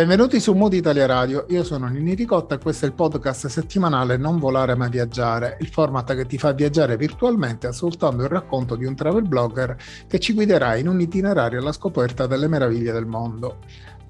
Benvenuti su Mood Italia Radio, io sono Nini Ricotta e questo è il podcast settimanale Non volare ma viaggiare, il format che ti fa viaggiare virtualmente ascoltando il racconto di un travel blogger che ci guiderà in un itinerario alla scoperta delle meraviglie del mondo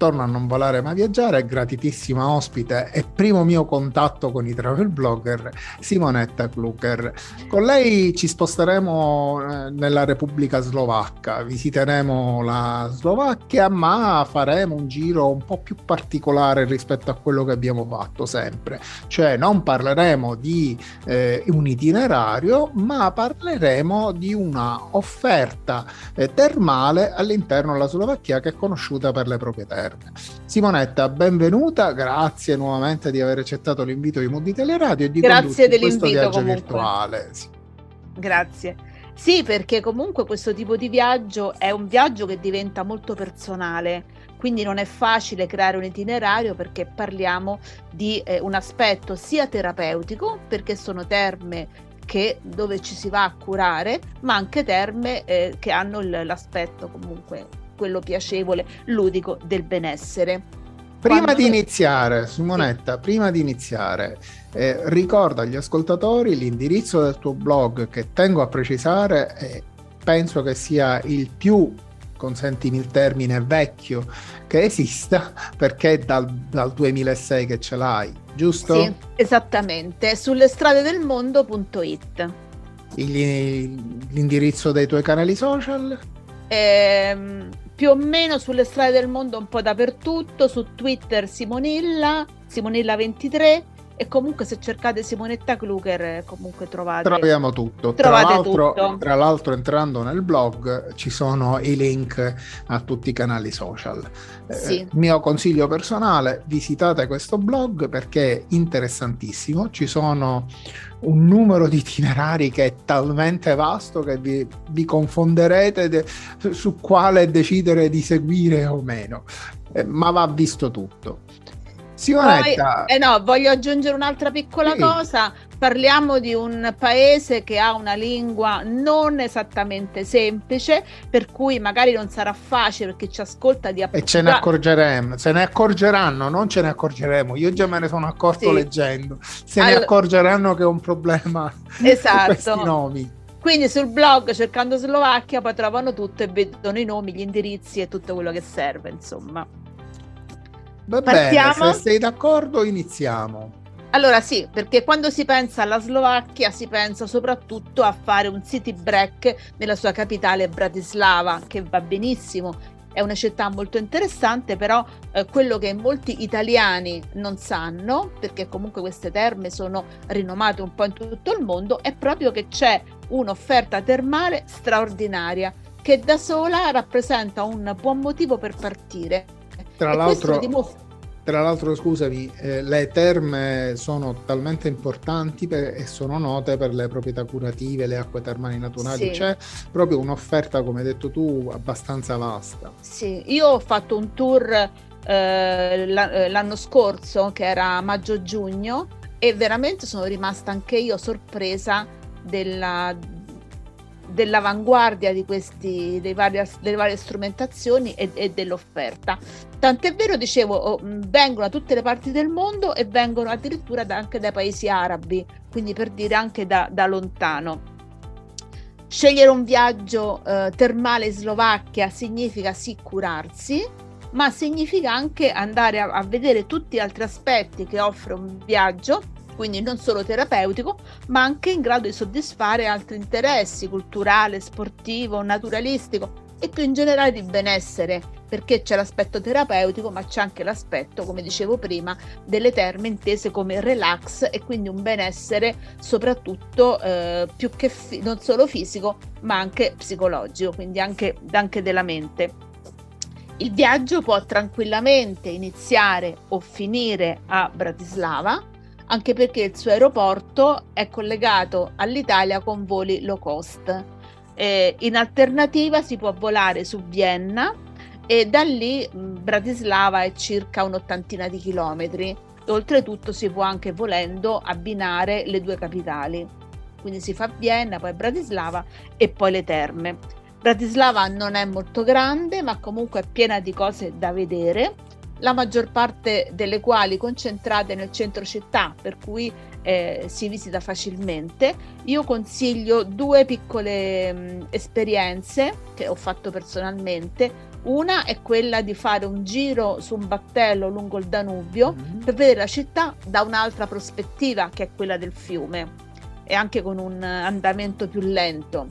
torno a non volare ma viaggiare, gratitissima ospite e primo mio contatto con i travel blogger, Simonetta Klucker. Con lei ci sposteremo eh, nella Repubblica Slovacca, visiteremo la Slovacchia, ma faremo un giro un po' più particolare rispetto a quello che abbiamo fatto sempre. Cioè non parleremo di eh, un itinerario, ma parleremo di una offerta eh, termale all'interno della Slovacchia che è conosciuta per le proprie terre interne. Simonetta, benvenuta, grazie nuovamente di aver accettato l'invito di Mood Radio e di grazie questo viaggio comunque. virtuale. Sì. Grazie. Sì, perché comunque questo tipo di viaggio è un viaggio che diventa molto personale, quindi non è facile creare un itinerario perché parliamo di eh, un aspetto sia terapeutico, perché sono terme che, dove ci si va a curare, ma anche terme eh, che hanno l- l'aspetto comunque quello piacevole, ludico del benessere. Prima Quando... di iniziare, Simonetta, sì. prima di iniziare, eh, ricorda agli ascoltatori l'indirizzo del tuo blog che tengo a precisare e penso che sia il più consentimi il termine vecchio che esista perché è dal, dal 2006 che ce l'hai, giusto? Sì, esattamente, sulle strade del mondo.it. L'indirizzo dei tuoi canali social? Ehm, più o meno sulle strade del mondo un po' dappertutto, su Twitter Simonilla, Simonilla23 e comunque se cercate Simonetta Kluger comunque trovate troviamo tutto. Trovate tra, l'altro, tutto. tra l'altro entrando nel blog ci sono i link a tutti i canali social. Eh, sì. eh, mio consiglio personale visitate questo blog perché è interessantissimo. Ci sono un numero di itinerari che è talmente vasto che vi, vi confonderete de, su quale decidere di seguire o meno. Eh, ma va visto tutto Simonetta. Poi, eh no, voglio aggiungere un'altra piccola sì. cosa. Parliamo di un paese che ha una lingua non esattamente semplice, per cui magari non sarà facile per chi ci ascolta di appunto. E ce ne accorgeremo, se ne accorgeranno, non ce ne accorgeremo. Io già me ne sono accorto sì. leggendo. Se allora... ne accorgeranno che è un problema esatto. questi nomi. Quindi sul blog cercando Slovacchia poi trovano tutto e vedono i nomi, gli indirizzi e tutto quello che serve, insomma. Va Partiamo. bene, se sei d'accordo iniziamo. Allora sì, perché quando si pensa alla Slovacchia si pensa soprattutto a fare un city break nella sua capitale Bratislava, che va benissimo, è una città molto interessante, però eh, quello che molti italiani non sanno, perché comunque queste terme sono rinomate un po' in tutto il mondo, è proprio che c'è un'offerta termale straordinaria che da sola rappresenta un buon motivo per partire tra l'altro, tra l'altro, scusami, eh, le terme sono talmente importanti per, e sono note per le proprietà curative, le acque termali naturali. Sì. C'è proprio un'offerta, come hai detto tu, abbastanza vasta. Sì, io ho fatto un tour eh, eh l'anno scorso, che era maggio-giugno, e veramente sono rimasta anche io sorpresa della, dell'avanguardia di questi, vari, delle varie strumentazioni e, e, dell'offerta. Tant'è vero, dicevo, oh, vengono da tutte le parti del mondo e vengono addirittura da, anche dai paesi arabi, quindi per dire anche da, da lontano. Scegliere un viaggio eh, termale in Slovacchia significa sì curarsi, ma significa anche andare a, a vedere tutti gli altri aspetti che offre un viaggio quindi non solo terapeutico, ma anche in grado di soddisfare altri interessi culturale, sportivo, naturalistico e più in generale di benessere, perché c'è l'aspetto terapeutico, ma c'è anche l'aspetto, come dicevo prima, delle terme intese come relax e quindi un benessere soprattutto eh, più che fi- non solo fisico, ma anche psicologico, quindi anche, anche della mente. Il viaggio può tranquillamente iniziare o finire a Bratislava, anche perché il suo aeroporto è collegato all'Italia con voli low cost. Eh, in alternativa si può volare su Vienna e da lì Bratislava è circa un'ottantina di chilometri. Oltretutto si può anche volendo abbinare le due capitali. Quindi si fa Vienna, poi Bratislava e poi le terme. Bratislava non è molto grande, ma comunque è piena di cose da vedere, la maggior parte delle quali concentrate nel centro città, per cui eh, si visita facilmente. Io consiglio due piccole mh, esperienze che ho fatto personalmente. Una è quella di fare un giro su un battello lungo il Danubio mm-hmm. per vedere la città da un'altra prospettiva, che è quella del fiume, e anche con un andamento più lento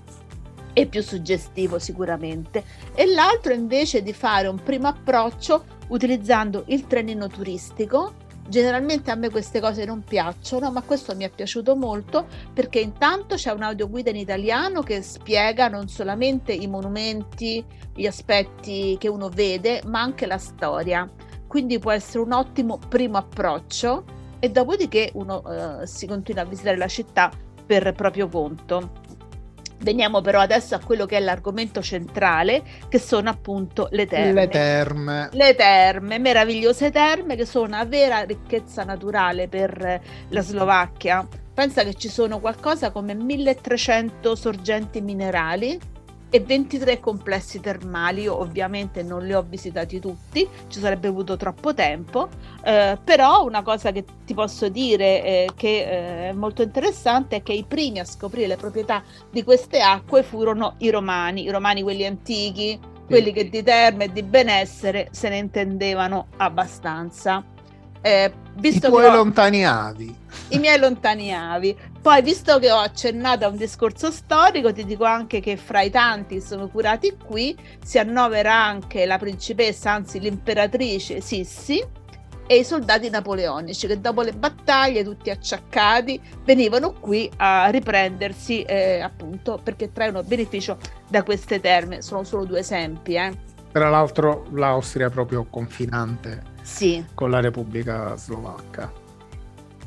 e più suggestivo sicuramente. E l'altro invece di fare un primo approccio utilizzando il trenino turistico Generalmente a me queste cose non piacciono, ma questo mi è piaciuto molto perché intanto c'è un'audioguida in italiano che spiega non solamente i monumenti, gli aspetti che uno vede, ma anche la storia. Quindi può essere un ottimo primo approccio e dopodiché uno eh, si continua a visitare la città per proprio conto. Veniamo però adesso a quello che è l'argomento centrale, che sono appunto le terme. Le terme. Le terme, meravigliose terme che sono una vera ricchezza naturale per la Slovacchia. Pensa che ci sono qualcosa come 1300 sorgenti minerali e 23 complessi termali. Io ovviamente non li ho visitati tutti, ci sarebbe avuto troppo tempo, eh, però una cosa che ti posso dire eh, che eh, è molto interessante è che i primi a scoprire le proprietà di queste acque furono i romani, i romani quelli antichi, quelli che di terme e di benessere se ne intendevano abbastanza. Eh, visto I tuoi ho... lontani avi. I miei lontani avi. Poi, visto che ho accennato a un discorso storico, ti dico anche che fra i tanti che sono curati qui si annovera anche la principessa, anzi l'imperatrice Sissi e i soldati napoleonici che dopo le battaglie, tutti acciaccati, venivano qui a riprendersi eh, appunto perché traevano beneficio da queste terme. Sono solo due esempi. Eh. Tra l'altro l'Austria è proprio confinante sì. con la Repubblica Slovacca.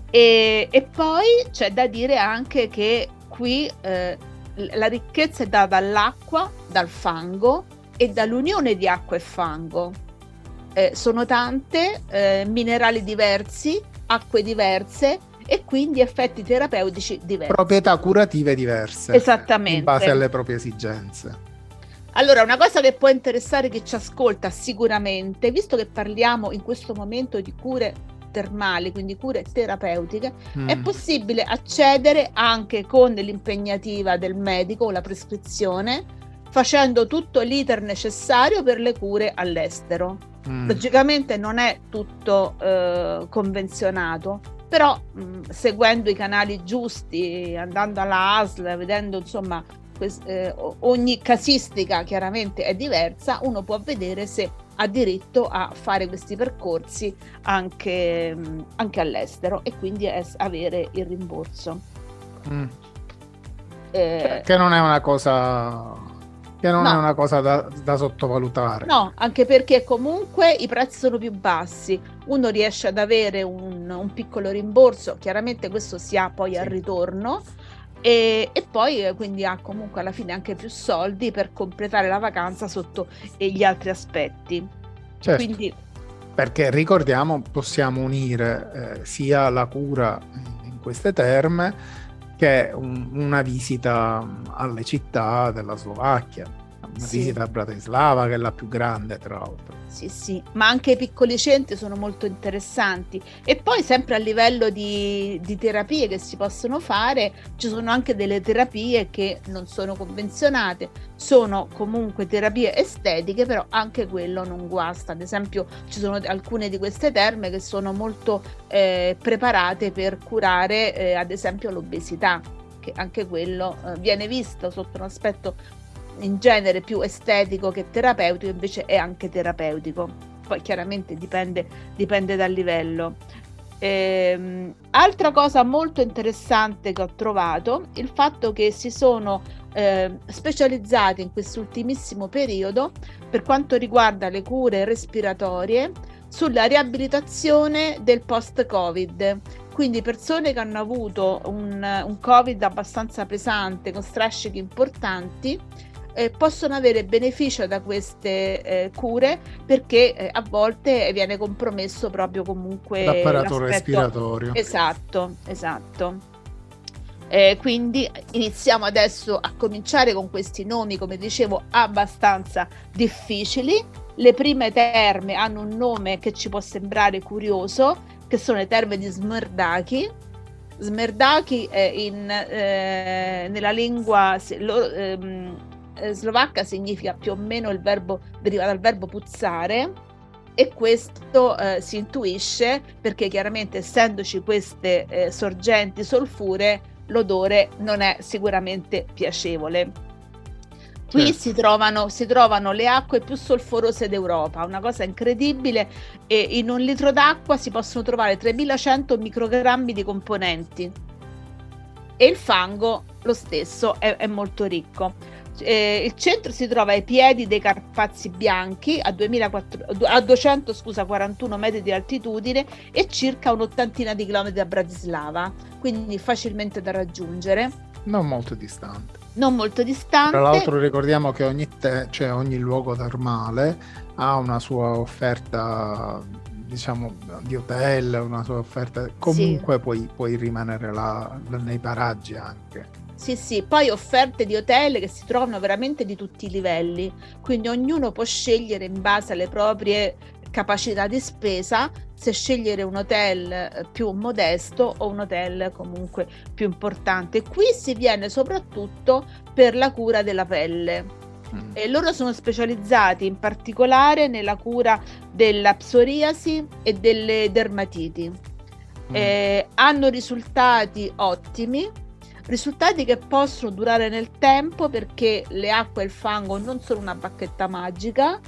E, e, poi c'è da dire anche che qui eh, la ricchezza è data dall'acqua, dal fango e dall'unione di acqua e fango. Eh, sono tante, eh, minerali diversi, acque diverse e quindi effetti terapeutici diversi. Proprietà curative diverse. Esattamente. In base alle proprie esigenze. Allora, una cosa che può interessare chi ci ascolta sicuramente, visto che parliamo in questo momento di cure termali, quindi cure terapeutiche, mm. è possibile accedere anche con l'impegnativa del medico o la prescrizione, facendo tutto l'iter necessario per le cure all'estero. Mm. Logicamente non è tutto eh, convenzionato, però mh, mm, seguendo i canali giusti, andando alla ASL, vedendo insomma eh, ogni casistica chiaramente è diversa, uno può vedere se ha diritto a fare questi percorsi anche, anche all'estero e quindi avere il rimborso. Mm. Eh, che non è una cosa che non no. è una cosa da, da, sottovalutare. No, anche perché comunque i prezzi sono più bassi, uno riesce ad avere un, un piccolo rimborso, chiaramente questo si ha poi sì. al ritorno, e, e, poi eh, quindi ha comunque alla fine anche più soldi per completare la vacanza sotto gli altri aspetti. Certo. Quindi, perché ricordiamo possiamo unire eh, sia la cura in queste terme che un, una visita alle città della Slovacchia sì. visita a Bratislava che è la più grande tra l'altro. Sì, sì, ma anche i piccoli centri sono molto interessanti e poi sempre a livello di, di terapie che si possono fare ci sono anche delle terapie che non sono convenzionate, sono comunque terapie estetiche, però anche quello non guasta. Ad esempio ci sono alcune di queste terme che sono molto eh, preparate per curare eh, ad esempio l'obesità che anche quello eh, viene visto sotto un aspetto in genere più estetico che terapeutico, invece è anche terapeutico. Poi chiaramente dipende, dipende dal livello. Ehm, altra cosa molto interessante che ho trovato, il fatto che si sono eh, specializzati in quest'ultimissimo periodo per quanto riguarda le cure respiratorie sulla riabilitazione del post-Covid quindi persone che hanno avuto un, un covid abbastanza pesante con strascichi importanti eh, possono avere beneficio da queste eh, cure perché eh, a volte viene compromesso proprio comunque l'apparato respiratorio. Esatto, esatto. Eh, quindi iniziamo adesso a cominciare con questi nomi, come dicevo, abbastanza difficili. Le prime terme hanno un nome che ci può sembrare curioso, che sono le terme di Smerdaki. Smerdaki in, eh, nella lingua lo, ehm, eh, slovacca significa più o meno il verbo, deriva dal verbo puzzare e questo eh, si intuisce perché chiaramente essendoci queste eh, sorgenti solfure l'odore non è sicuramente piacevole. Qui certo. si, trovano, si, trovano, le acque più solforose d'Europa, una cosa incredibile, e in un litro d'acqua si possono trovare 3100 microgrammi di componenti e il fango lo stesso è, è molto ricco. Eh, il centro si trova ai piedi dei Carpazi Bianchi a, 2400, a 241 metri di altitudine e circa un'ottantina di chilometri da Bratislava, quindi facilmente da raggiungere. Non molto distante. Non molto distante. Tra l'altro ricordiamo che ogni, te, cioè ogni luogo termale ha una sua offerta diciamo di hotel, una sua offerta comunque sì. puoi, puoi rimanere là nei paraggi anche. Sì, sì, poi offerte di hotel che si trovano veramente di tutti i livelli, quindi ognuno può scegliere in base alle proprie capacità di spesa se scegliere un hotel eh, più modesto o un hotel comunque più importante. Qui si viene soprattutto per la cura della pelle. Mm. E loro sono specializzati in particolare nella cura della psoriasi e delle dermatiti. Mm. Eh, hanno risultati ottimi risultati che possono durare nel tempo perché le acque e il fango non sono una bacchetta magica,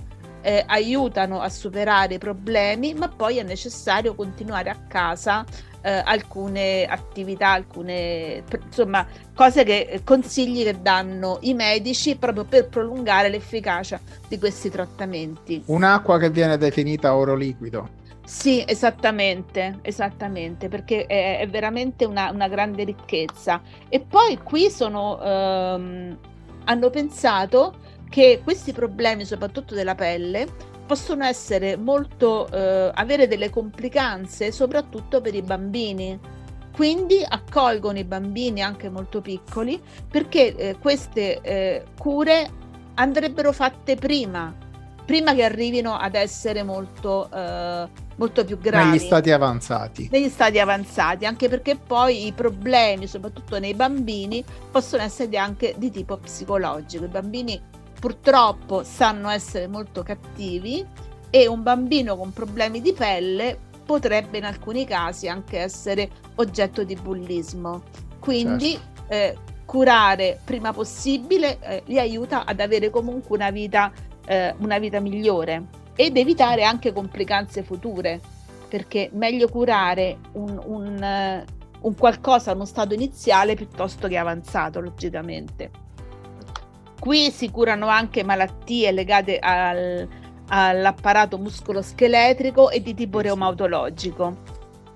eh, aiutano a superare i problemi, ma poi è necessario continuare a casa eh, alcune attività, alcune insomma cose che eh, consigli che danno i medici proprio per prolungare l'efficacia di questi trattamenti. Un'acqua che viene definita oro liquido. Sì, esattamente, esattamente, perché è, è veramente una, una, grande ricchezza. E poi qui sono, ehm, hanno pensato che questi problemi, soprattutto della pelle, possono essere molto, eh, avere delle complicanze, soprattutto per i bambini. Quindi accolgono i bambini anche molto piccoli perché eh, queste eh, cure andrebbero fatte prima, prima che arrivino ad essere molto eh, molto più gravi. Negli stati avanzati. Negli stati avanzati, anche perché poi i problemi, soprattutto nei bambini, possono essere anche di tipo psicologico. I bambini purtroppo sanno essere molto cattivi e un bambino con problemi di pelle potrebbe in alcuni casi anche essere oggetto di bullismo. Quindi certo. eh, curare prima possibile eh, li aiuta ad avere comunque una vita, eh, una vita migliore ed evitare anche complicanze future, perché meglio curare un, un, un qualcosa a uno stato iniziale piuttosto che avanzato, logicamente. Qui si curano anche malattie legate al, all'apparato muscoloscheletrico e di tipo reumatologico.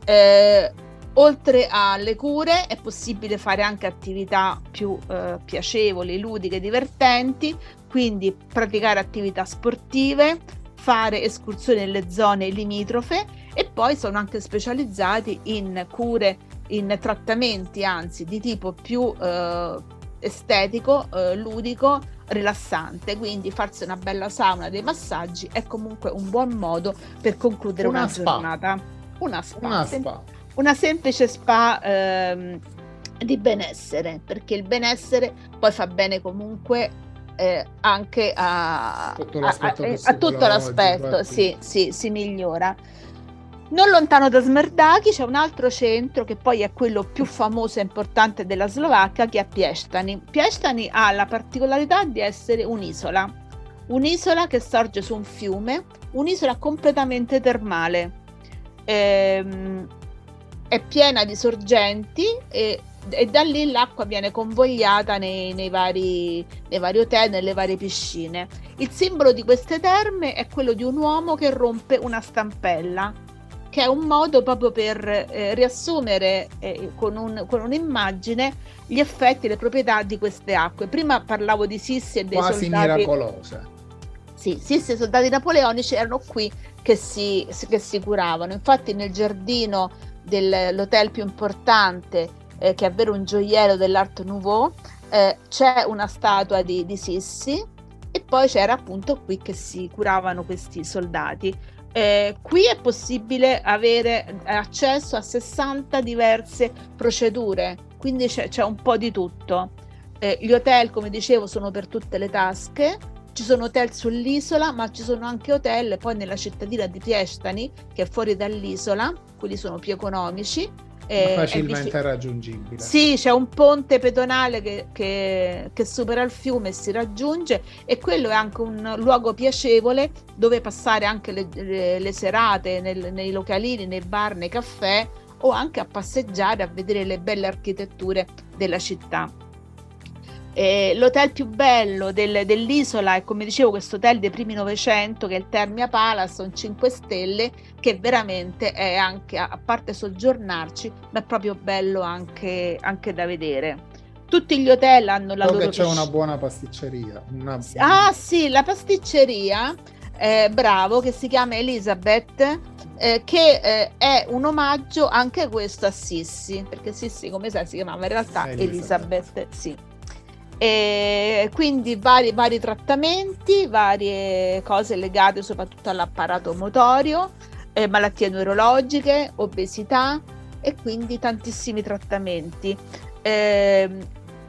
Eh, oltre alle cure è possibile fare anche attività più eh, piacevoli, ludiche, divertenti, quindi praticare attività sportive, fare escursioni nelle zone limitrofe e poi sono anche specializzati in cure, in trattamenti anzi di tipo più eh, estetico, eh, ludico, rilassante, quindi farsi una bella sauna, dei massaggi è comunque un buon modo per concludere una, una giornata. Una spa. Una, spa. una semplice spa ehm, di benessere, perché il benessere poi fa bene comunque eh, anche a, tutto l'aspetto, a, a, a tutto l'aspetto sì, sì, si migliora. Non lontano da Smerdaki c'è un altro centro che poi è quello più famoso e importante della Slovacchia che è Piestani. Piestani ha la particolarità di essere un'isola, un'isola che sorge su un fiume, un'isola completamente termale. Ehm, è piena di sorgenti e e da lì l'acqua viene convogliata nei, nei, vari, nei vari hotel, nelle varie piscine. Il simbolo di queste terme è quello di un uomo che rompe una stampella, che è un modo proprio per eh, riassumere eh, con, un, con, un'immagine gli effetti e le proprietà di queste acque. Prima parlavo di Sissi e dei Quasi soldati... miracolose. Sì, Sissi e i soldati napoleonici erano qui che si, che si curavano. Infatti nel giardino dell'hotel più importante, eh, che è vero un gioiello dell'Art Nouveau, eh, c'è una statua di, di Sissi e poi c'era appunto qui che si curavano questi soldati. Eh, qui è possibile avere accesso a 60 diverse procedure, quindi c'è, c'è un po' di tutto. Eh, gli hotel, come dicevo, sono per tutte le tasche. Ci sono hotel sull'isola, ma ci sono anche hotel poi nella cittadina di Piestani, che è fuori dall'isola, quelli sono più economici eh, facilmente è raggiungibile. Sì, c'è un ponte pedonale che, che, che, supera il fiume e si raggiunge e quello è anche un luogo piacevole dove passare anche le, le, le serate nel, nei localini, nei bar, nei caffè o anche a passeggiare, a vedere le belle architetture della città. Eh, l'hotel più bello del, dell'isola è come dicevo questo hotel dei primi Novecento che è il Termia Palace, un 5 stelle che veramente è anche, a parte soggiornarci, ma è proprio bello anche, anche da vedere. Tutti gli hotel hanno la so loro... c'è una buona pasticceria. Una... Ah sì, la pasticceria, eh, bravo, che si chiama Elizabeth, eh, che eh, è un omaggio anche questo a Sissi, perché Sissi come sai si chiamava in realtà Elizabeth, Elizabeth sì. E quindi vari, vari trattamenti, varie cose legate soprattutto all'apparato motorio, eh, malattie neurologiche, obesità e quindi tantissimi trattamenti. Eh,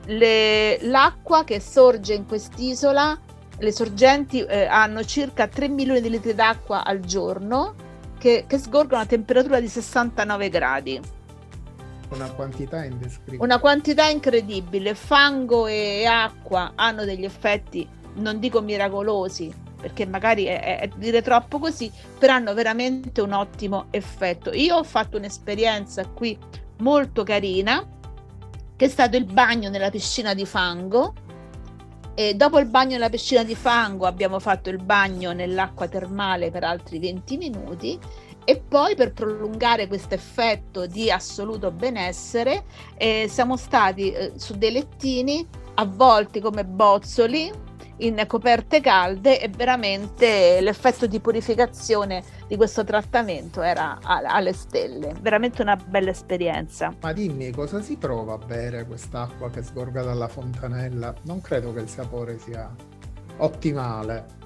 le, l'acqua che sorge in quest'isola, le sorgenti eh, hanno circa 3 milioni di litri d'acqua al giorno che, che sgorgono a temperatura di 69 gradi una quantità indescrivibile. Una quantità incredibile. Fango e acqua hanno degli effetti, non dico miracolosi, perché magari è, è, dire troppo così, però hanno veramente un ottimo effetto. Io ho fatto un'esperienza qui molto carina, che è stato il bagno nella piscina di fango. E dopo il bagno nella piscina di fango abbiamo fatto il bagno nell'acqua termale per altri 20 minuti e poi per prolungare questo effetto di assoluto benessere eh, siamo stati eh, su dei lettini avvolti come bozzoli in coperte calde e veramente l'effetto di purificazione di questo trattamento era alle stelle, veramente una bella esperienza. Ma dimmi cosa si prova a bere quest'acqua che sgorga dalla fontanella? Non credo che il sapore sia ottimale.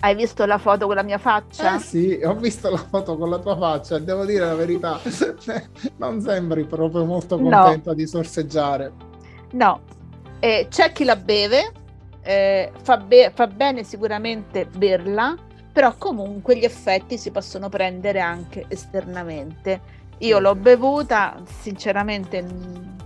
Hai visto la foto con la mia faccia? Eh sì, ho visto la foto con la tua faccia, devo dire la verità, non sembri proprio molto contenta no. di sorseggiare. No, eh, c'è chi la beve, eh, fa, be- fa bene sicuramente berla, però comunque gli effetti si possono prendere anche esternamente. Io l'ho bevuta, sinceramente mh,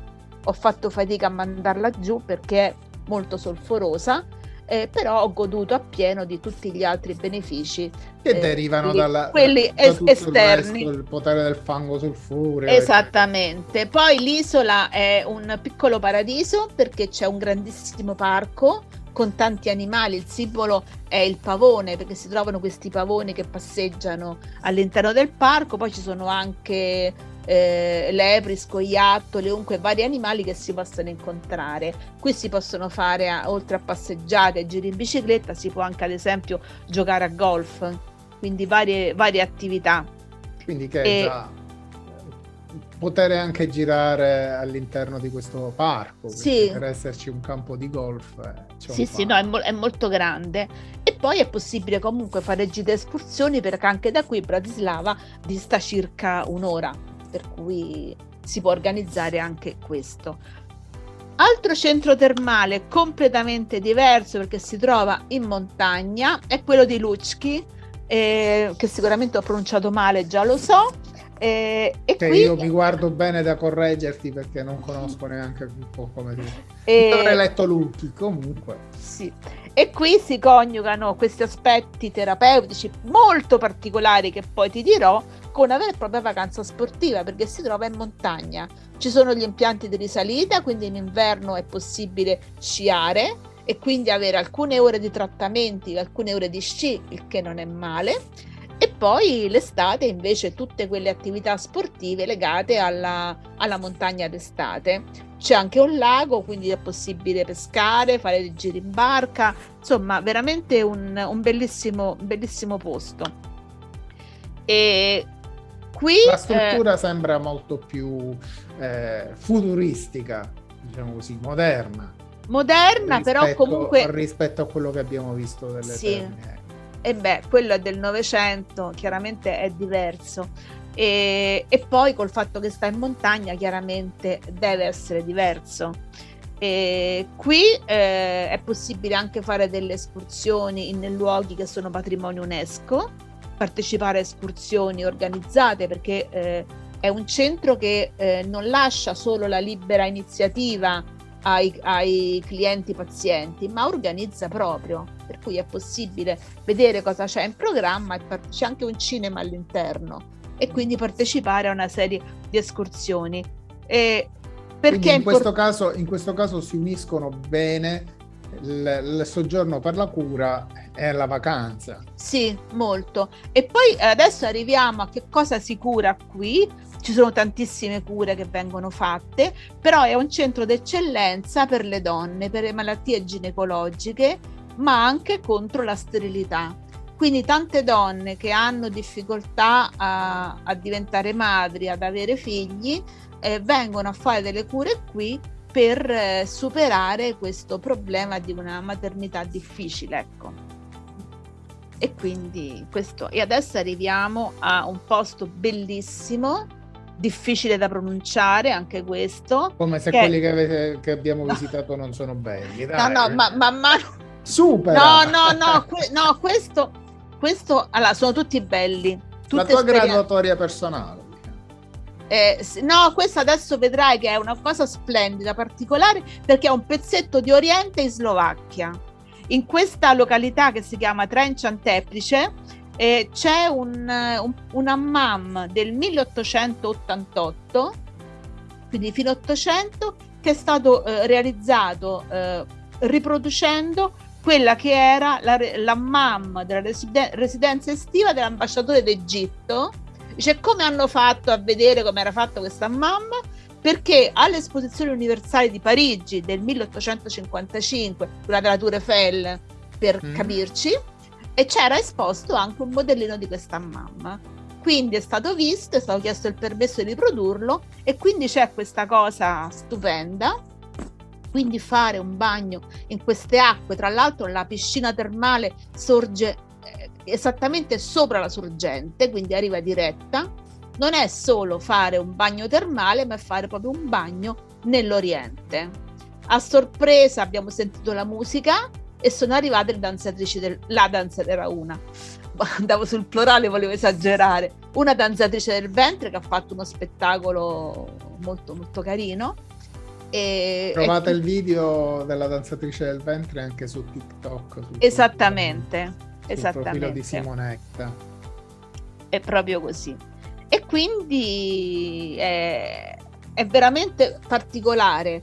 ho fatto fatica a mandarla giù perché è molto solforosa eh, però ho goduto appieno di tutti gli altri benefici che eh, derivano dalla, quelli da es- esterni. Il, potere del fango sul furio. Esattamente. Poi l'isola è un piccolo paradiso perché c'è un grandissimo parco con tanti animali, il simbolo è il pavone perché si trovano questi pavoni che passeggiano all'interno del parco, poi ci sono anche eh, lepri, scoiattoli, comunque vari animali che si possono incontrare. Qui si possono fare, oltre a passeggiate e giri in bicicletta, si può anche ad esempio giocare a golf, quindi varie, varie attività. Quindi che e... già poter anche girare all'interno di questo parco sì. per esserci un campo di golf eh, sì sì no è, mo- è, molto grande e poi è possibile comunque fare gite escursioni perché anche da qui Bratislava dista circa un'ora per cui si può organizzare anche questo. Altro centro termale completamente diverso perché si trova in montagna è quello di Lucchi, eh, che sicuramente ho pronunciato male, già lo so. Eh, e che qui... io mi guardo bene da correggerti perché non conosco neanche un po' come dire. E... Avrei letto Lucchi comunque. Sì. E qui si coniugano questi aspetti terapeutici molto particolari che poi ti dirò con una vera e propria vacanza sportiva perché si trova in montagna. Ci sono gli impianti di risalita, quindi in inverno è possibile sciare e quindi avere alcune ore di trattamenti, alcune ore di sci, il che non è male. E poi l'estate invece tutte quelle attività sportive legate alla, alla montagna d'estate. C'è anche un lago, quindi è possibile pescare, fare dei giri in barca, insomma veramente un, un bellissimo, bellissimo posto. E qui... La struttura eh, sembra molto più eh, futuristica, diciamo così, moderna. Moderna, però comunque... Rispetto a quello che abbiamo visto delle sì. Termine e beh, quello è del Novecento, chiaramente è diverso. E, e, poi col fatto che sta in montagna, chiaramente deve essere diverso. E qui eh, è possibile anche fare delle escursioni in luoghi che sono patrimonio UNESCO, partecipare a escursioni organizzate perché eh, è un centro che eh, non lascia solo la libera iniziativa ai, ai clienti pazienti, ma organizza proprio, per cui è possibile vedere cosa c'è in programma e c'è anche un cinema all'interno e quindi partecipare a una serie di escursioni. E perché in questo, caso, in questo caso si uniscono bene il, il, soggiorno per la cura e la vacanza. Sì, molto. E poi adesso arriviamo a che cosa si cura qui ci sono tantissime cure che vengono fatte, però è un centro d'eccellenza per le donne, per le malattie ginecologiche, ma anche contro la sterilità. Quindi tante donne che hanno difficoltà a, a diventare madri, ad avere figli, eh, vengono a fare delle cure qui per eh, superare questo problema di una maternità difficile. Ecco. E quindi questo. E adesso arriviamo a un posto bellissimo difficile da pronunciare anche questo. Come se che... quelli che, avete, che abbiamo no. visitato non sono belli. Dai. No, no, ma man mano... Super! No, no, no, que- no, questo, questo, allora, sono tutti belli. La tua graduatoria personale. Eh, no, questo adesso vedrai che è una cosa splendida, particolare, perché è un pezzetto di Oriente in Slovacchia. In questa località che si chiama Trencian Teplice, eh, c'è un, un, un hammam del 1888, quindi fino 800, che è stato eh, realizzato eh, riproducendo quella che era la, l'hammam della residen- residenza estiva dell'ambasciatore d'Egitto. Dice come hanno fatto a vedere come era fatto questo hammam? Perché alle esposizioni universali di Parigi del 1855, quella della Tour Eiffel, per mm. capirci, e c'era esposto anche un modellino di questa mamma. Quindi è stato visto, è stato chiesto il permesso di riprodurlo e quindi c'è questa cosa stupenda. Quindi fare un bagno in queste acque, tra l'altro la piscina termale sorge eh, esattamente sopra la sorgente, quindi arriva diretta. Non è solo fare un bagno termale, ma è fare proprio un bagno nell'Oriente. A sorpresa abbiamo sentito la musica e sono arrivate le danzatrici del... la danzatrice era una. Andavo sul plurale volevo esagerare. Una danzatrice del ventre che ha fatto uno spettacolo molto molto carino. E, trovate e... il video della danzatrice del ventre anche su TikTok esattamente sul esattamente di Simonetta. È proprio così. E quindi è, è veramente particolare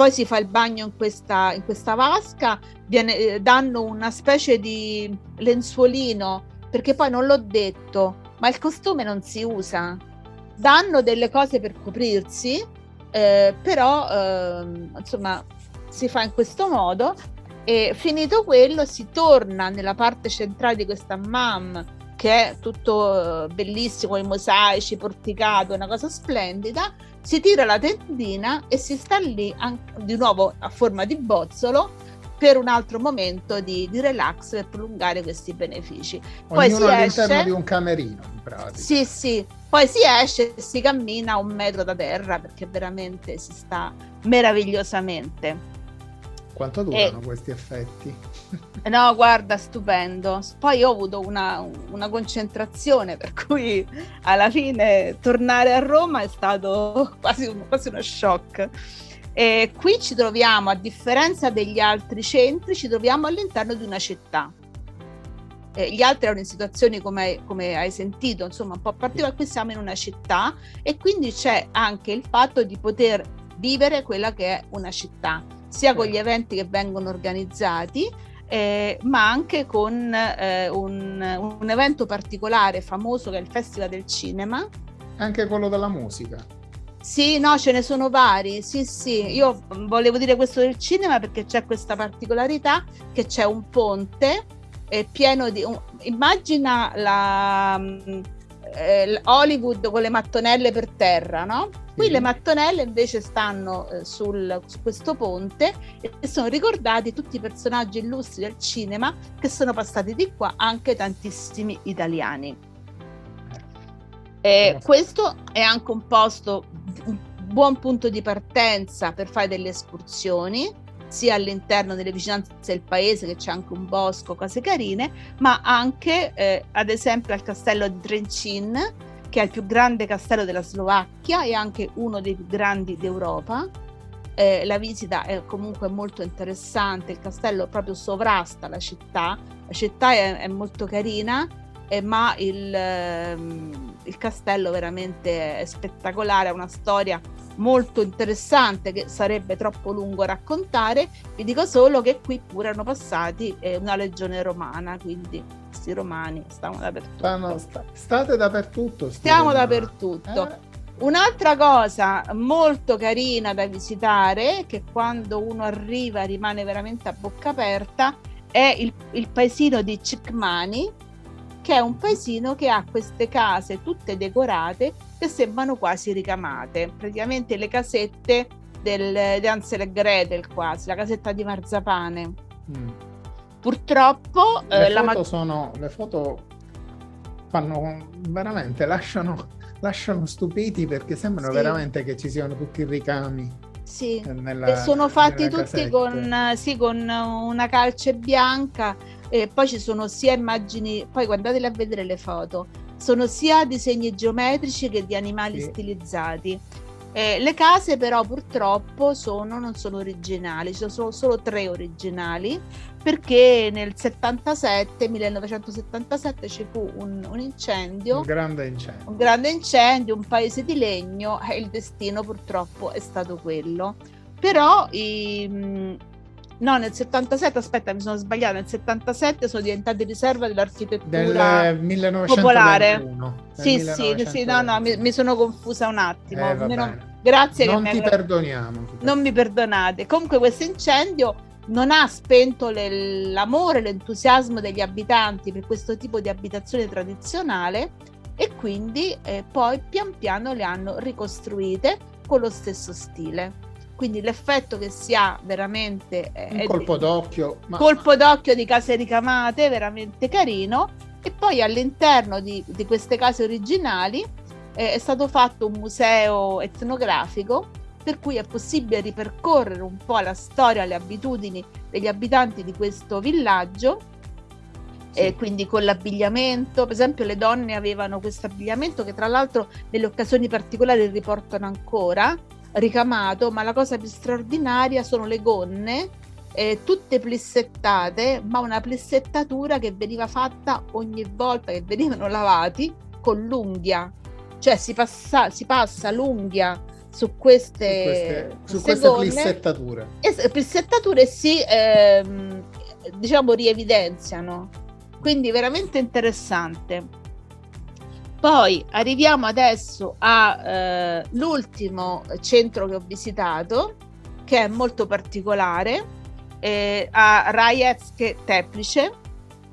poi si fa il bagno in questa, in questa vasca, viene, eh, danno una specie di lenzuolino, perché poi non l'ho detto, ma il costume non si usa. Danno delle cose per coprirsi, eh, però eh, insomma si fa in questo modo e finito quello si torna nella parte centrale di questa mam che è tutto eh, bellissimo, i mosaici, porticato, una cosa splendida, si tira la tendina e si sta lì anche, di nuovo a forma di bozzolo per un altro momento di, di relax per prolungare questi benefici. Poi Ognuno si all'interno esce, di un camerino, in pratica. Sì, sì. Poi si esce e si cammina un metro da terra perché veramente si sta meravigliosamente. Quanto durano e... questi effetti? No, guarda, stupendo. Poi ho avuto una, una, concentrazione, per cui alla fine tornare a Roma è stato quasi, un, quasi uno shock. E qui ci troviamo, a differenza degli altri centri, ci troviamo all'interno di una città. Eh, gli altri erano in situazioni come, come, hai sentito, insomma, un po' particolari. Qui siamo in una città e quindi c'è anche il fatto di poter vivere quella che è una città sia con gli eventi che vengono organizzati, eh, ma anche con eh, un, un, evento particolare famoso che è il Festival del Cinema. Anche quello della musica. Sì, no, ce ne sono vari. Sì, sì, io volevo dire questo del cinema perché c'è questa particolarità che c'è un ponte eh, pieno di... Un, immagina la, eh, Hollywood con le mattonelle per terra, no? Qui le mattonelle invece stanno eh, sul, su questo ponte e sono ricordati tutti i personaggi illustri del cinema che sono passati di qua, anche tantissimi italiani. E questo è anche un posto, un buon punto di partenza per fare delle escursioni sia all'interno delle vicinanze del paese che c'è anche un bosco, cose carine, ma anche eh, ad esempio al castello di Trencin, che è il più grande castello della Slovacchia e anche uno dei più grandi d'Europa. Eh, la visita è comunque molto interessante, il castello proprio sovrasta la città, la città è, è molto carina, eh, ma il, ehm, il castello veramente spettacolare, ha una storia molto interessante che sarebbe troppo lungo raccontare, vi dico solo che qui pure hanno passati eh, una legione romana, quindi questi romani stavano dappertutto. Stanno, sta, state dappertutto. Stiamo dappertutto. Eh? Un'altra cosa molto carina da visitare, che quando uno arriva rimane veramente a bocca aperta, è il, il paesino di Cicmani, che è un paesino che ha queste case tutte decorate che sembrano quasi ricamate, praticamente le casette del, di Ansel e Gretel quasi, la casetta di marzapane. Mm. Purtroppo le, eh, foto ma- sono, le foto fanno veramente, lasciano, lasciano stupiti perché sembrano sì. veramente che ci siano tutti i ricami. Sì, nella, sono fatti tutti con, sì, con una calce bianca e poi ci sono sia immagini, poi guardatele a vedere le foto, sono sia disegni geometrici che di animali sì. stilizzati. Eh, le case però purtroppo sono, non sono originali, ci sono solo tre originali perché nel 77, 1977 ci fu un, un incendio, un grande incendio, un grande incendio, un paese di legno e il destino purtroppo è stato quello. Però i, No, nel 77, aspetta, mi sono sbagliata, nel 77 sono diventati riserva dell'architettura del 1921, popolare. Sì, sì, sì, no, no, mi, mi sono confusa un attimo. Eh, Meno... Grazie non che ti mi... perdoniamo. Non mi perdonate. Comunque questo incendio non ha spento le, l'amore, l'entusiasmo degli abitanti per questo tipo di abitazione tradizionale e quindi eh, poi pian piano le hanno ricostruite con lo stesso stile quindi l'effetto che si ha veramente è un colpo di, d'occhio ma... colpo d'occhio di case ricamate veramente carino. E poi all'interno di, di queste case originali eh, è stato fatto un museo etnografico per cui è possibile ripercorrere un po' la storia, le abitudini degli abitanti di questo villaggio. Sì. eh, quindi con l'abbigliamento, per esempio le donne avevano questo abbigliamento che tra l'altro nelle occasioni particolari riportano ancora, ricamato, ma la cosa più straordinaria sono le gonne, eh, tutte plissettate, ma una plissettatura che veniva fatta ogni volta che venivano lavati con l'unghia, cioè si passa, si passa l'unghia su queste, su queste, su queste plissettature. E, plissettature si ehm, diciamo rievidenziano, quindi veramente interessante. Poi arriviamo adesso all'ultimo eh, centro che ho visitato, che è molto particolare, eh, a Rajecke Teplice,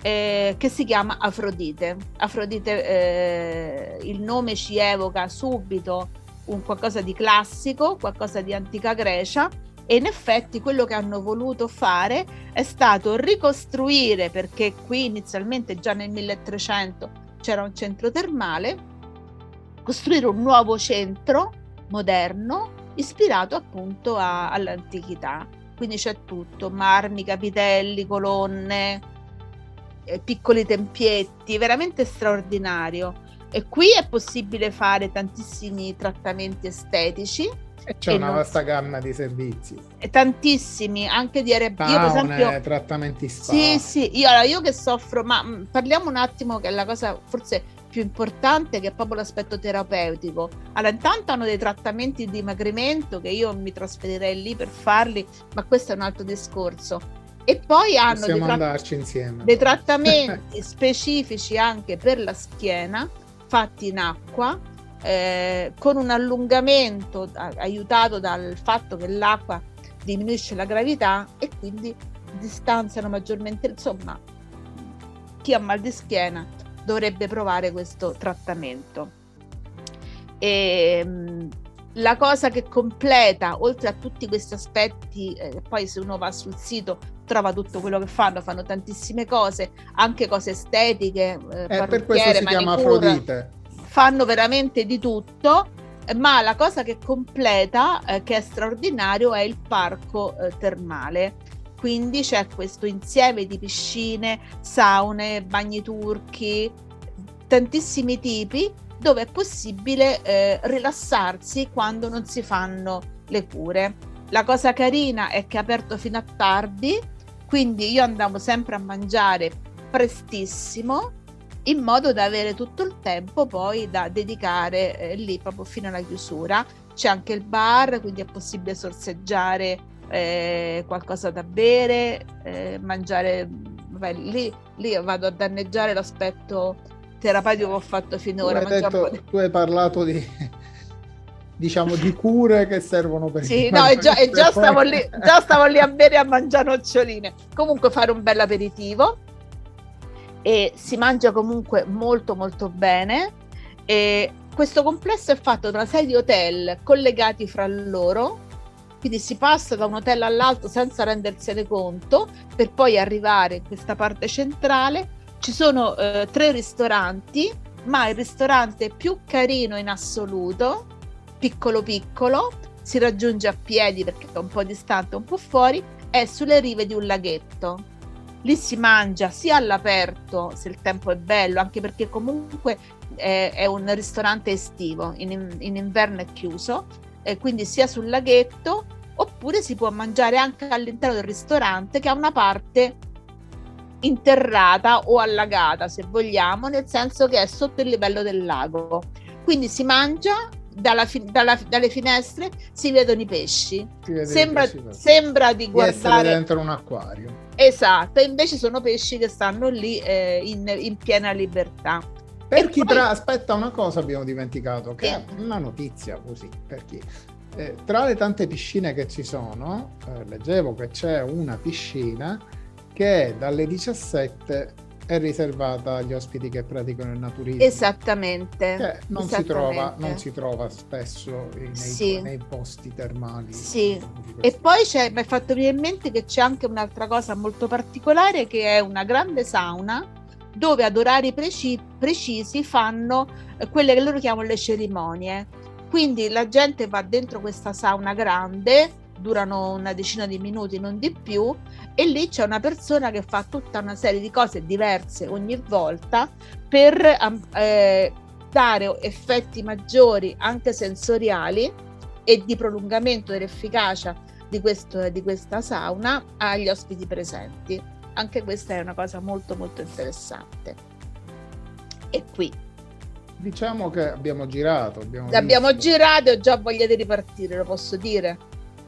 eh, che si chiama Afrodite. Afrodite, eh, il nome ci evoca subito un qualcosa di classico, qualcosa di antica Grecia, e in effetti quello che hanno voluto fare è stato ricostruire, perché qui inizialmente già nel 1300 c'era un centro termale, costruire un nuovo centro moderno ispirato appunto a, all'antichità. Quindi c'è tutto, marmi, capitelli, colonne, eh, piccoli tempietti, veramente straordinario. E qui è possibile fare tantissimi trattamenti estetici. E c'è una vasta gamma di servizi. E tantissimi, anche di RB. Io, per esempio, trattamenti spa. Sì, sì, io, allora, io che soffro, ma mh, mm, parliamo un attimo che è la cosa forse più importante che è proprio l'aspetto terapeutico. Allora, intanto hanno dei trattamenti di dimagrimento che io mi trasferirei lì per farli, ma questo è un altro discorso. E poi hanno dei, andarci insieme. dei trattamenti specifici anche per la schiena, fatti in acqua, eh, con un allungamento aiutato dal fatto che l'acqua diminuisce la gravità e quindi distanziano maggiormente, insomma, chi ha mal di schiena dovrebbe provare questo trattamento. E, mh, la cosa che completa, oltre a tutti questi aspetti, eh, poi se uno va sul sito trova tutto quello che fanno, fanno tantissime cose, anche cose estetiche, eh, Eh, per questo si chiama manicure, Afrodite. Fanno veramente di tutto, ma la cosa che completa, eh, che è straordinario, è il parco eh, termale. Quindi c'è questo insieme di piscine, saune, bagni turchi, tantissimi tipi dove è possibile eh, rilassarsi quando non si fanno le cure. La cosa carina è che è aperto fino a tardi, quindi io andavo sempre a mangiare prestissimo in modo da avere tutto il tempo poi da dedicare eh, lì proprio fino alla chiusura. C'è anche il bar, quindi è possibile sorseggiare eh, qualcosa da bere, eh, mangiare. Vabbè, lì, lì vado a danneggiare l'aspetto terapeutico che ho fatto Tu finora. hai, mangiare un detto- di- tu hai parlato di, diciamo, di cure che servono per Sì, no, e già, e già stavo lì, già stavo lì a bere e a mangiare noccioline. Comunque fare un bel aperitivo e si mangia comunque molto molto bene. E questo complesso è fatto da una serie di hotel collegati fra loro, quindi si passa da un hotel all'altro senza rendersene conto per poi arrivare in questa parte centrale. Ci sono eh, tre ristoranti, ma il ristorante più carino in assoluto, piccolo piccolo, si raggiunge a piedi perché è un po' distante, un po' fuori, è sulle rive di un laghetto. Lì si mangia sia all'aperto se il tempo è bello, anche perché comunque è, è un ristorante estivo, in, in inverno è chiuso, e quindi sia sul laghetto oppure si può mangiare anche all'interno del ristorante che ha una parte interrata o allagata se vogliamo, nel senso che è sotto il livello del lago. Quindi si mangia dalla dalla- dalle finestre si vedono i pesci. Sembra, il pesce, sembra di di guardare dentro un acquario. Esatto, invece sono pesci che stanno lì eh, in, in piena libertà. Per E chi poi- tra... Aspetta, una cosa abbiamo dimenticato, che è una notizia così, per chi. Eh, tra le tante piscine che ci sono, eh, leggevo che c'è una piscina che dalle 17 è riservata agli ospiti che praticano il naturismo. Esattamente. Che non si, trova, esattamente. non si trova spesso nei, Sì. nei posti termali. Sì. E poi c'è, mi è fatto venire in mente che c'è anche un'altra cosa molto particolare che è una grande sauna dove ad orari preci- precisi fanno eh, quelle che loro chiamano le cerimonie. Quindi la gente va dentro questa sauna grande, durano una decina di minuti, non di più, e lì c'è una persona che fa tutta una serie di cose diverse ogni volta per eh, dare effetti maggiori anche sensoriali e di prolungamento dell'efficacia di, questo, di questa sauna agli ospiti presenti. Anche questa è una cosa molto molto interessante. E qui Diciamo che abbiamo girato. Abbiamo, abbiamo girato e ho già voglia di ripartire, lo posso dire.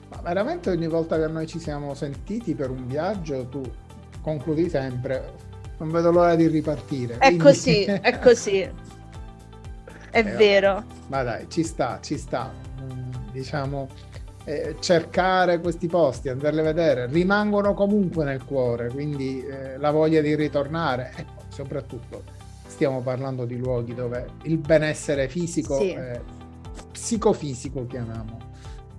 Ma veramente ogni volta che noi ci siamo sentiti per un viaggio, tu concludi sempre. Non vedo l'ora di ripartire. È quindi- così, è così. È Eh, vero. Ma dai, ci sta, ci sta. Mm, Diciamo, eh, cercare questi posti, andarli a vedere, rimangono comunque nel cuore, quindi eh, la voglia di ritornare e poi soprattutto stiamo parlando di luoghi dove il benessere fisico, Sì. psicofisico chiamiamo,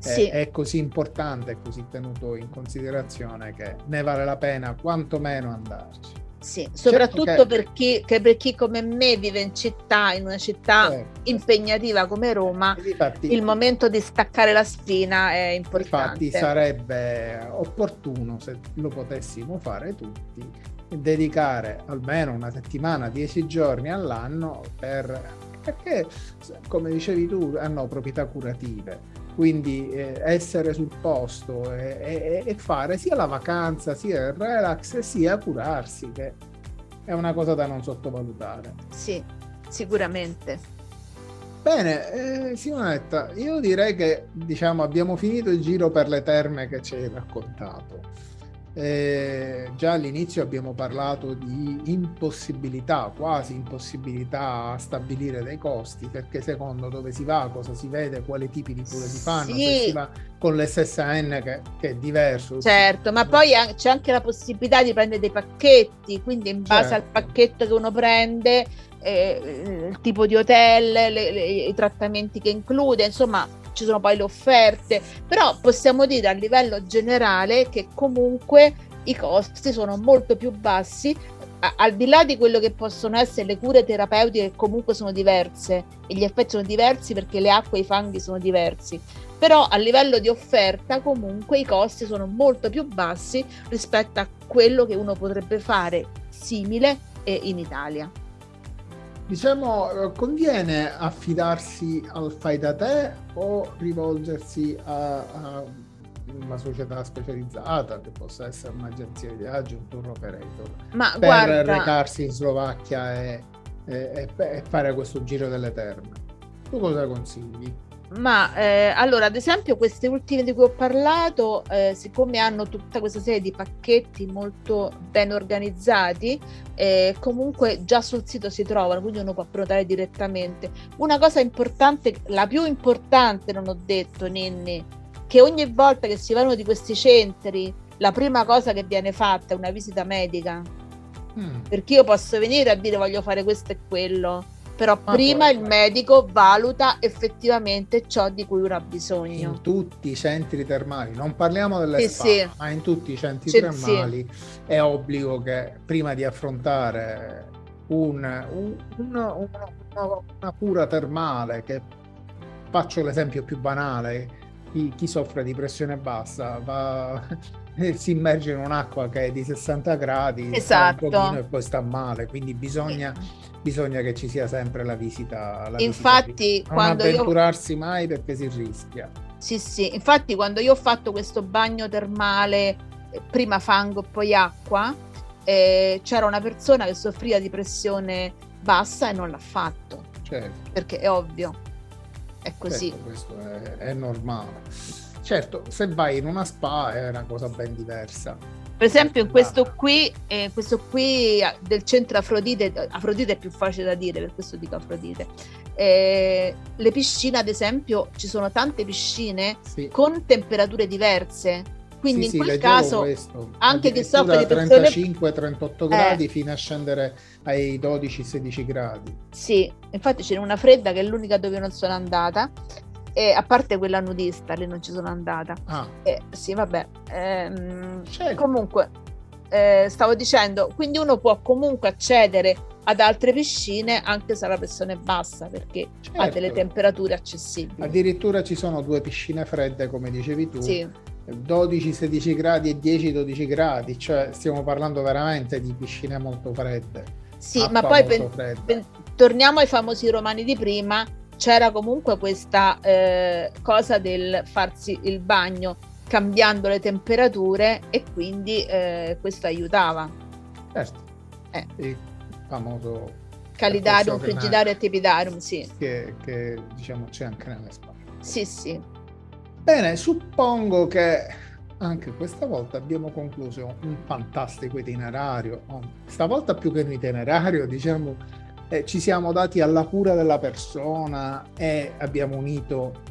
Sì. è così importante, è così tenuto in considerazione che ne vale la pena quantomeno andarci. Sì, soprattutto Certo che- per, chi, che per chi come me vive in città, in una città Certo. impegnativa come Roma, difatti- il momento di staccare la spina è importante. Infatti sarebbe opportuno se lo potessimo fare tutti, dedicare almeno una settimana, dieci giorni all'anno per perché come dicevi tu hanno proprietà curative. Quindi eh, essere sul posto e, e- e fare sia la vacanza, sia il relax, sia curarsi, che è una cosa da non sottovalutare. Sì, sicuramente. Bene, eh, Simonetta, io direi che diciamo, abbiamo finito il giro per le terme che ci hai raccontato. Eh, già all'inizio abbiamo parlato di impossibilità, quasi impossibilità a stabilire dei costi, perché secondo dove si va, cosa si vede, quali tipi di cure si fanno, sì. se si va con l'SSN che, che è diverso. Certo, ma poi c'è anche la possibilità di prendere dei pacchetti, quindi in base certo. al pacchetto che uno prende, eh, il tipo di hotel, le, le, i trattamenti che include, insomma ci sono poi le offerte, però possiamo dire a livello generale che comunque i costi sono molto più bassi al di là di quello che possono essere le cure terapeutiche che comunque sono diverse e gli effetti sono diversi perché le acque e i fanghi sono diversi, però a livello di offerta comunque i costi sono molto più bassi rispetto a quello che uno potrebbe fare simile in Italia. Diciamo, eh, conviene affidarsi al fai da te o rivolgersi a, a una società specializzata che possa essere un'agenzia di viaggio, un tour operator, Ma per guarda... recarsi in Slovacchia e, e, e fare questo giro delle terme. Tu cosa consigli? Ma eh, allora, ad esempio, queste ultime di cui ho parlato, eh, siccome hanno tutta questa serie di pacchetti molto ben organizzati, eh, comunque già sul sito si trovano, quindi uno può prenotare direttamente. Una cosa importante, la più importante, non ho detto, Nenni, che ogni volta che si vanno di questi centri, la prima cosa che viene fatta è una visita medica. Mm. Perché io posso venire a dire voglio fare questo e quello però ah, prima il medico valuta effettivamente ciò di cui uno ha bisogno. In tutti i centri termali, non parliamo delle sì, spa, sì. ma in tutti i centri C'è, termali sì. è obbligo che prima di affrontare un, un, una, una, una cura termale, che faccio l'esempio più banale, chi, chi soffre di pressione bassa va si immerge in un'acqua che è di 60 gradi esatto. e poi sta male, quindi bisogna, bisogna che ci sia sempre la visita. La infatti, visita non avventurarsi io... mai perché si rischia. Sì, sì, infatti quando io ho fatto questo bagno termale, eh, prima fango poi acqua, eh, c'era una persona che soffriva di pressione bassa e non l'ha fatto. Certo. Perché è ovvio, è così. Certo, questo è, è normale. Certo, se vai in una spa è una cosa ben diversa. Per esempio, in questo qui, eh, questo qui del centro Afrodite, Afrodite è più facile da dire, per questo dico Afrodite. Eh, le piscine, ad esempio, ci sono tante piscine sì. con temperature diverse. Quindi sì, in quel caso, questo. anche chi soffre di pressione 35-38 gradi eh. fino a scendere ai 12-16 gradi. Sì, infatti c'è una fredda che è l'unica dove non sono andata e a parte quella nudista, lì non ci sono andata. Ah. Eh, sì, vabbè. Ehm, certo. Comunque, eh, stavo dicendo, quindi uno può comunque accedere ad altre piscine anche se la pressione è bassa perché certo. ha delle certo. temperature accessibili. Addirittura ci sono due piscine fredde, come dicevi tu. Sì. 12-16 gradi e 10-12 gradi, cioè stiamo parlando veramente di piscine molto fredde. Sì, ma poi pen- pen- torniamo ai famosi romani di prima c'era comunque questa eh, cosa del farsi il bagno cambiando le temperature e quindi eh, questo aiutava. Certo, eh. il famoso calidarium, frigidarium e tepidarium, sì. Che, che, diciamo c'è anche nelle spalle. Sì, sì. Bene, suppongo che anche questa volta abbiamo concluso un fantastico itinerario, stavolta più che un itinerario, diciamo eh, ci siamo dati alla cura della persona e abbiamo unito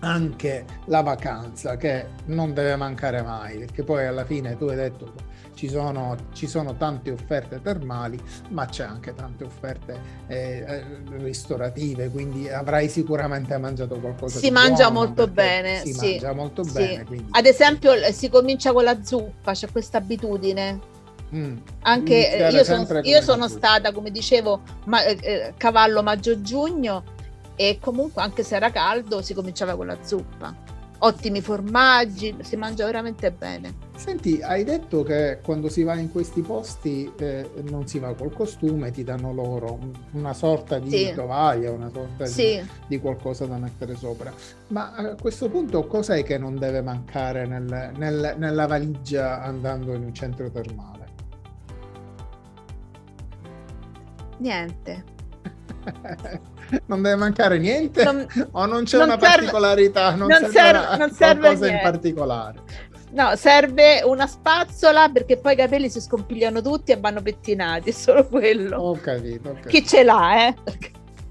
anche la vacanza che non deve mancare mai perché poi alla fine tu hai detto ci sono, ci sono tante offerte termali ma c'è anche tante offerte eh, eh ristorative quindi avrai sicuramente mangiato qualcosa si mangia molto bene si sì, mangia molto sì. bene quindi... ad esempio si comincia con la zuppa c'è questa abitudine Mm. Anche eh, io, sono, io sono, stata, come dicevo, ma, eh, eh, cavallo maggio-giugno e comunque anche se era caldo si cominciava con la zuppa. Ottimi formaggi, si mangia veramente bene. Senti, hai detto che quando si va in questi posti eh, non si va col costume, ti danno loro una sorta di sì. tovaglia, una sorta sì. di, di, qualcosa da mettere sopra. Ma a questo punto cos'è che non deve mancare nel, nel, nella valigia andando in un centro termale? Niente. non deve mancare niente non, o non c'è non una serve, particolarità, non, non serve, non serve cosa niente. in particolare. No, serve una spazzola perché poi i capelli si scompigliano tutti e vanno pettinati, è solo quello. Ho capito. Ho capito. Chi ce l'ha, eh?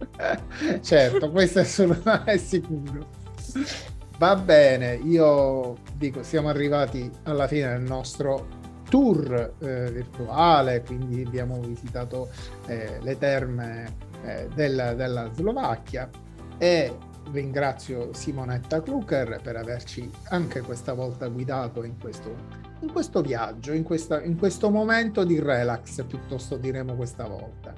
certo, questo è, solo, è sicuro. Va bene, io dico, siamo arrivati alla fine del nostro tour eh, virtuale, quindi abbiamo visitato eh, le terme eh, della, della Slovacchia. E ringrazio Simonetta Klucker per averci anche questa volta guidato in questo, in questo viaggio, in, questa, in, questo momento di relax, piuttosto diremo questa volta.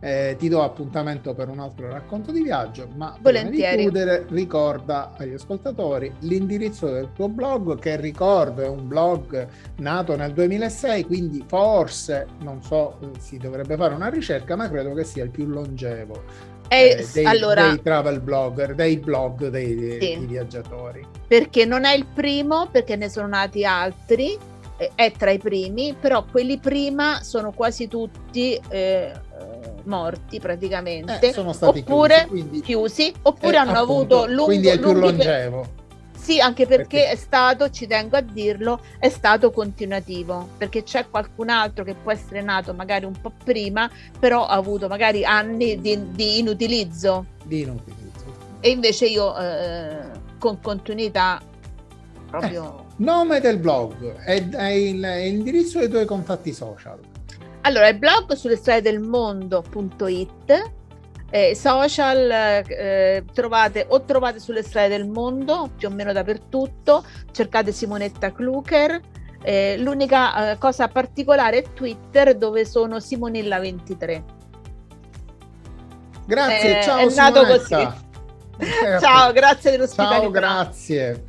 Eh, ti do appuntamento per un altro racconto di viaggio, ma Volentieri. prima di chiudere ricorda agli ascoltatori l'indirizzo del tuo blog, che ricordo è un blog nato nel 2006, quindi forse, non so, si dovrebbe fare una ricerca, ma credo che sia il più longevo eh, dei, allora, dei, travel blogger, dei blog dei, sì. dei, viaggiatori. Perché non è il primo, perché ne sono nati altri, è tra i primi, però quelli prima sono quasi tutti eh, morti praticamente. Eh, sono stati oppure chiusi, quindi, chiusi oppure hanno appunto, avuto lungo, quindi è il più longevo. Sì, anche perché, perché, è stato, ci tengo a dirlo, è stato continuativo, perché c'è qualcun altro che può essere nato magari un po' prima, però ha avuto magari anni di, di inutilizzo. Di inutilizzo. E invece io eh, con continuità proprio... Eh, nome del blog e l'indirizzo dei tuoi contatti social. Allora, il blog sulle storie del mondo.it eh, social eh, trovate o trovate sulle strade del mondo più o meno dappertutto cercate Simonetta Kluker eh, l'unica eh, cosa particolare è Twitter dove sono Simonilla23 grazie ciao è nato così. Ciao grazie dell'ospitalità. ciao grazie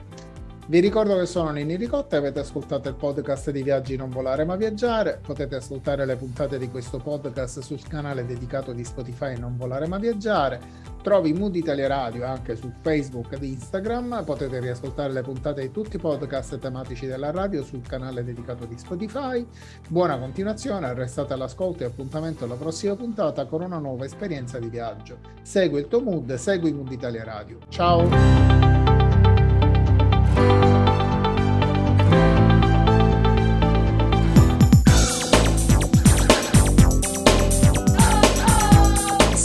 vi ricordo che sono Nini Ricotta e avete ascoltato il podcast di Viaggi Non Volare Ma Viaggiare. Potete ascoltare le puntate di questo podcast sul canale dedicato di Spotify Non Volare Ma Viaggiare. Trovi Mood Italia Radio anche su Facebook ed Instagram. Potete riascoltare le puntate di tutti i podcast tematici della radio sul canale dedicato di Spotify. Buona continuazione, restate all'ascolto e appuntamento alla prossima puntata con una nuova esperienza di viaggio. Segui il tuo mood, segui Mood Italia Radio. Ciao!